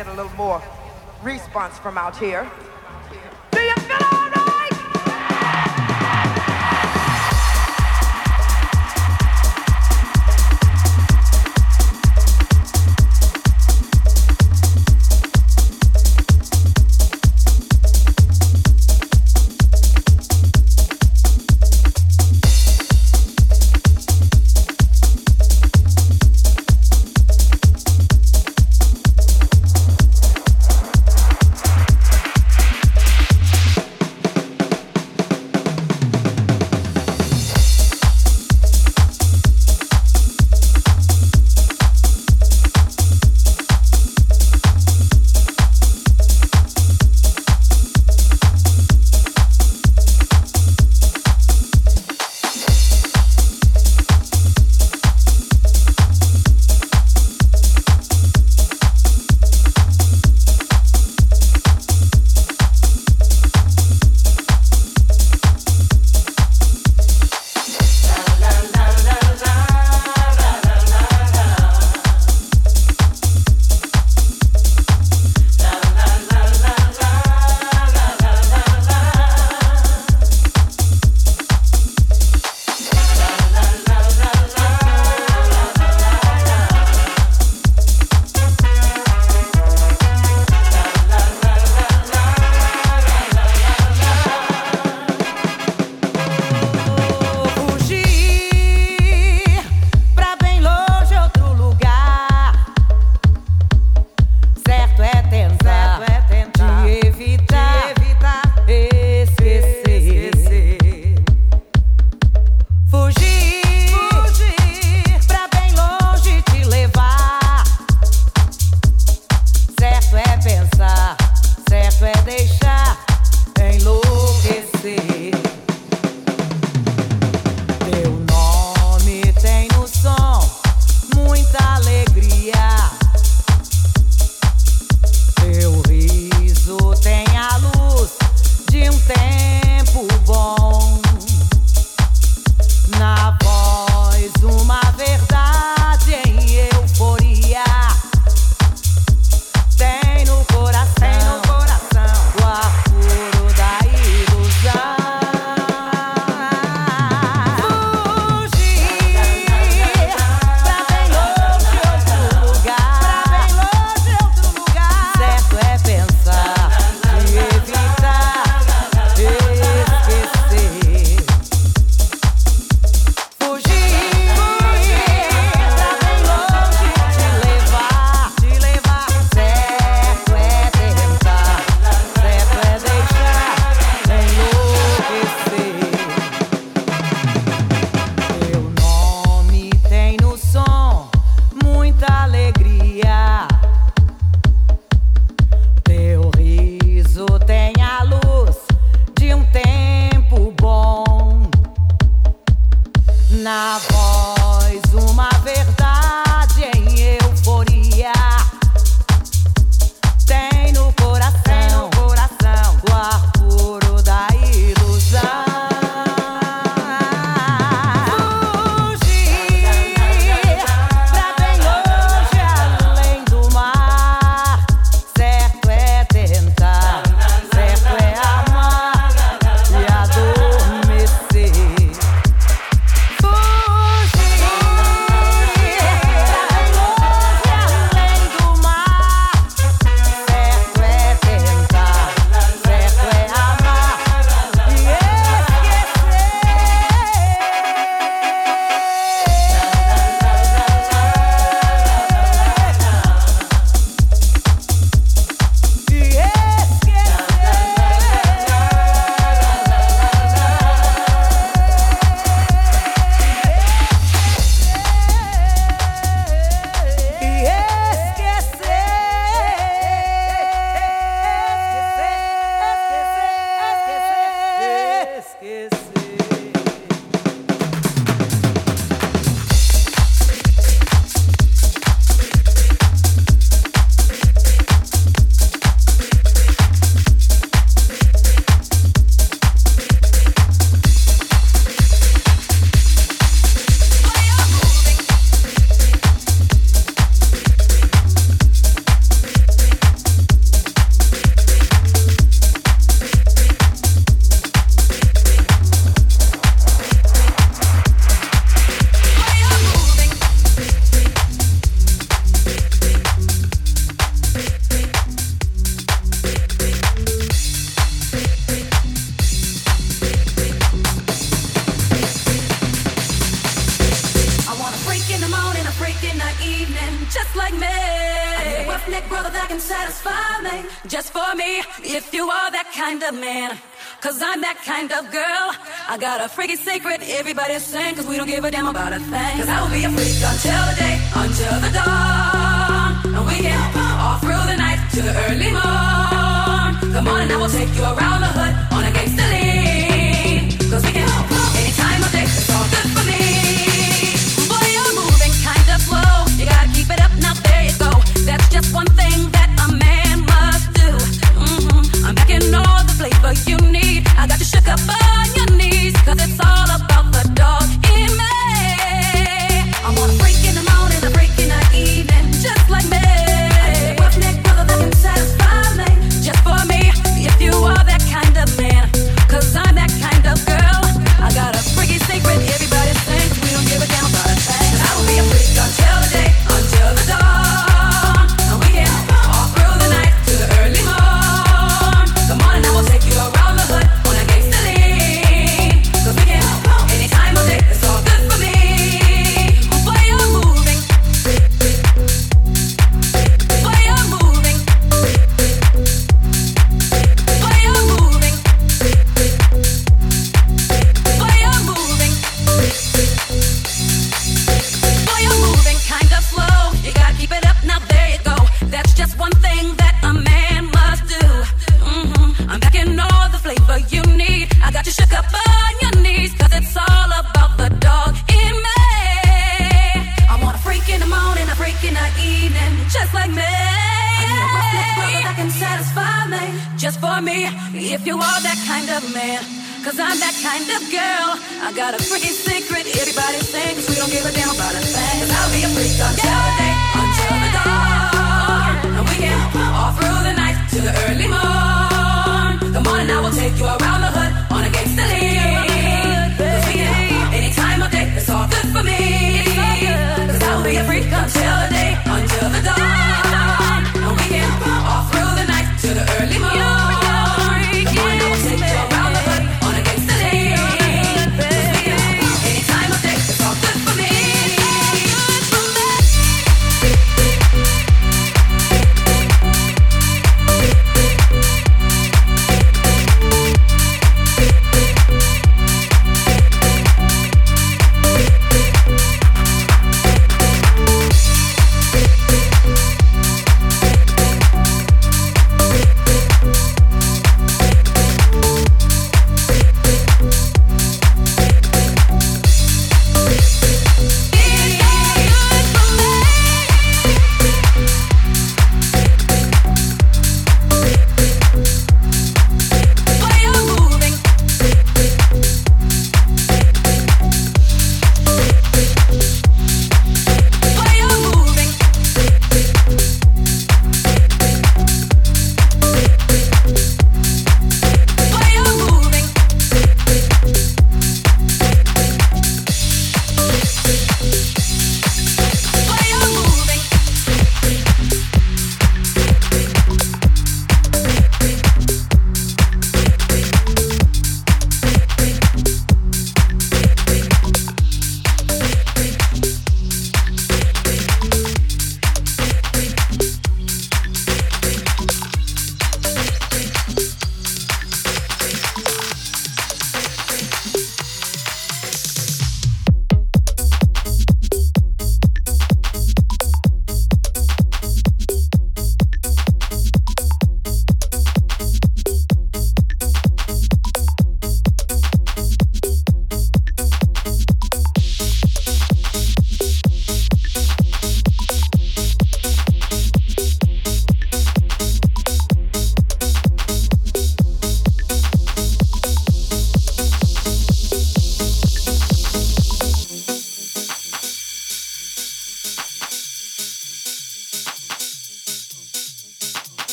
Get a little more response from out here.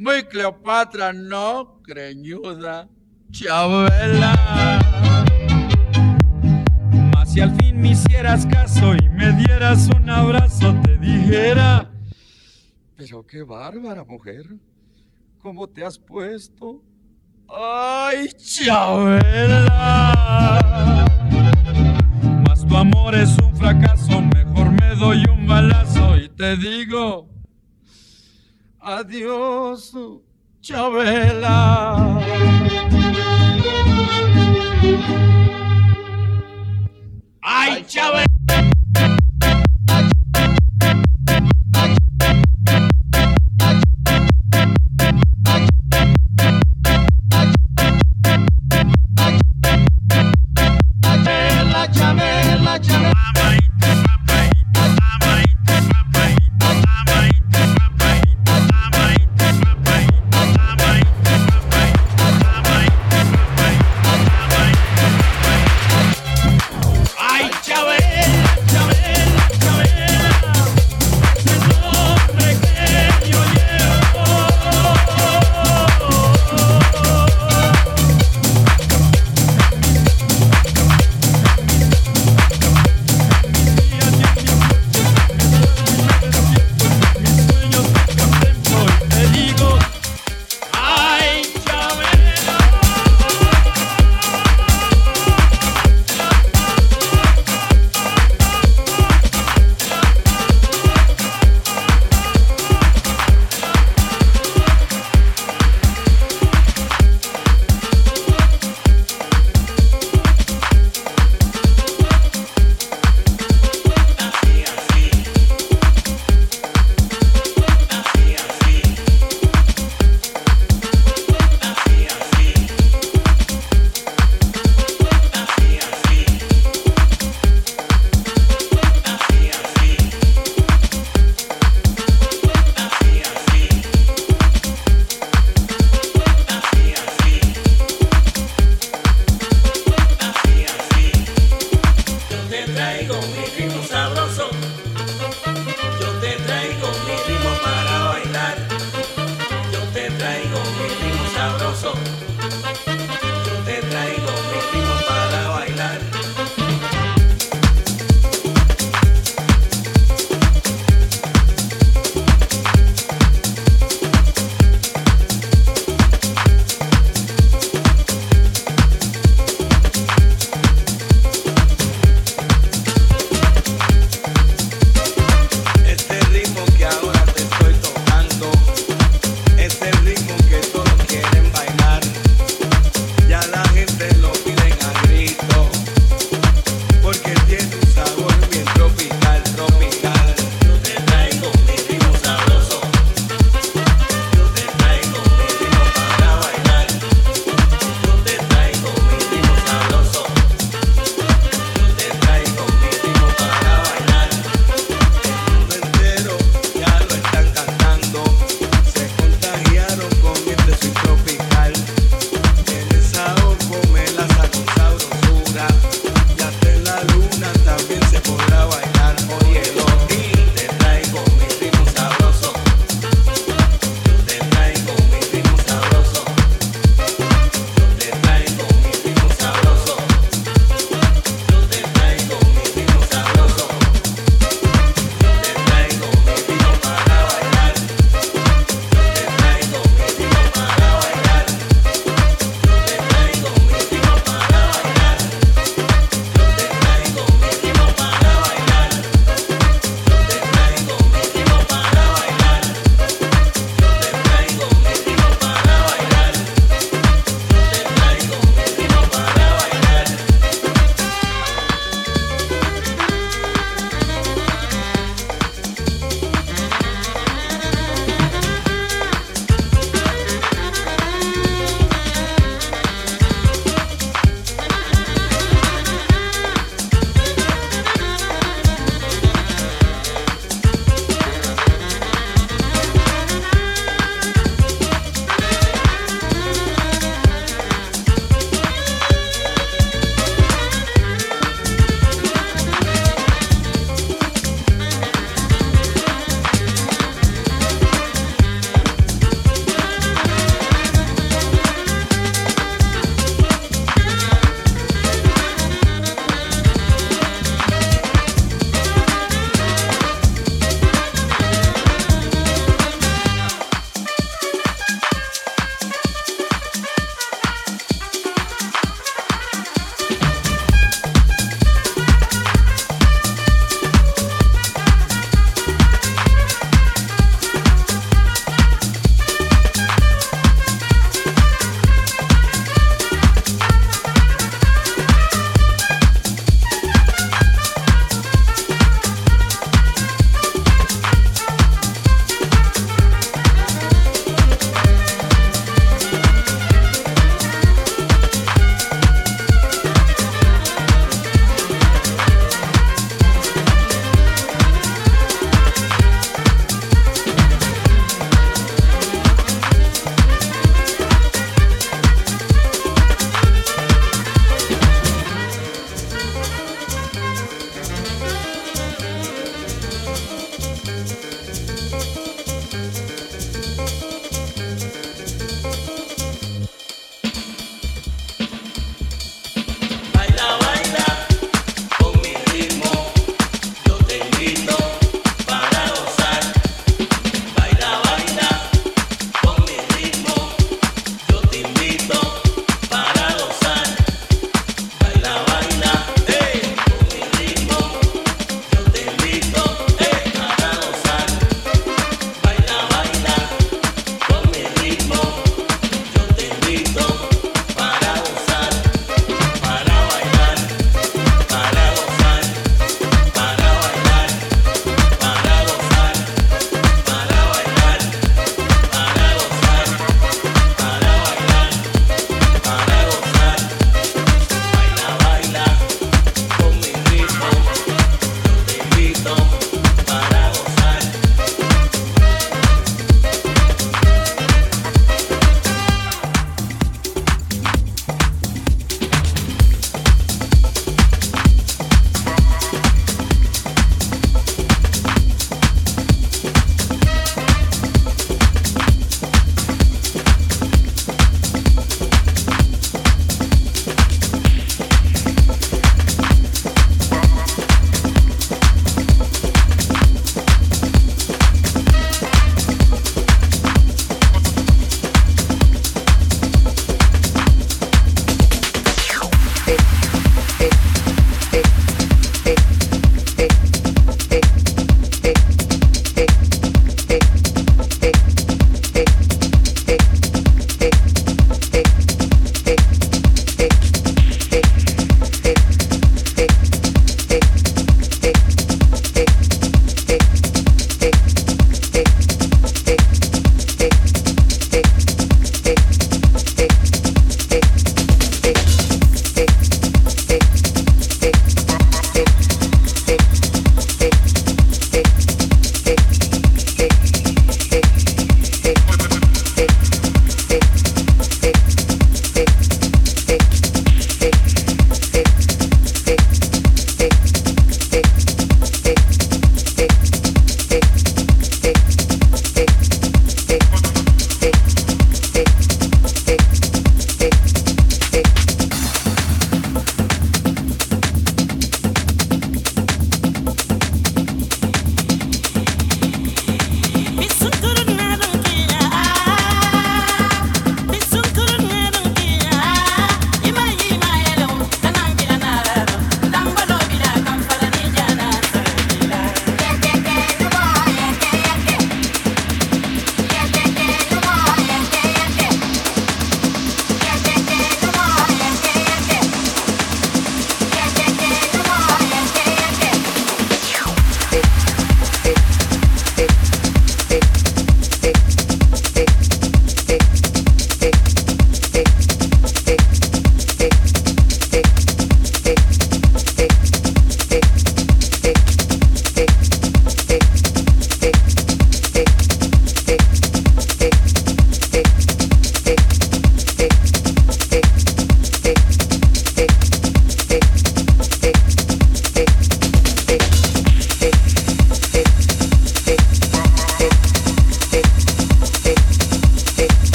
Muy Cleopatra, no, creñuda, Chabela. Mas si al fin me hicieras caso y me dieras un abrazo, te dijera. Pero qué bárbara, mujer. ¿Cómo te has puesto? ¡Ay, Chabela! Mas tu amor es un fracaso, mejor me doy un balazo y te digo. Adiós, Chabela. Ay, Chabela.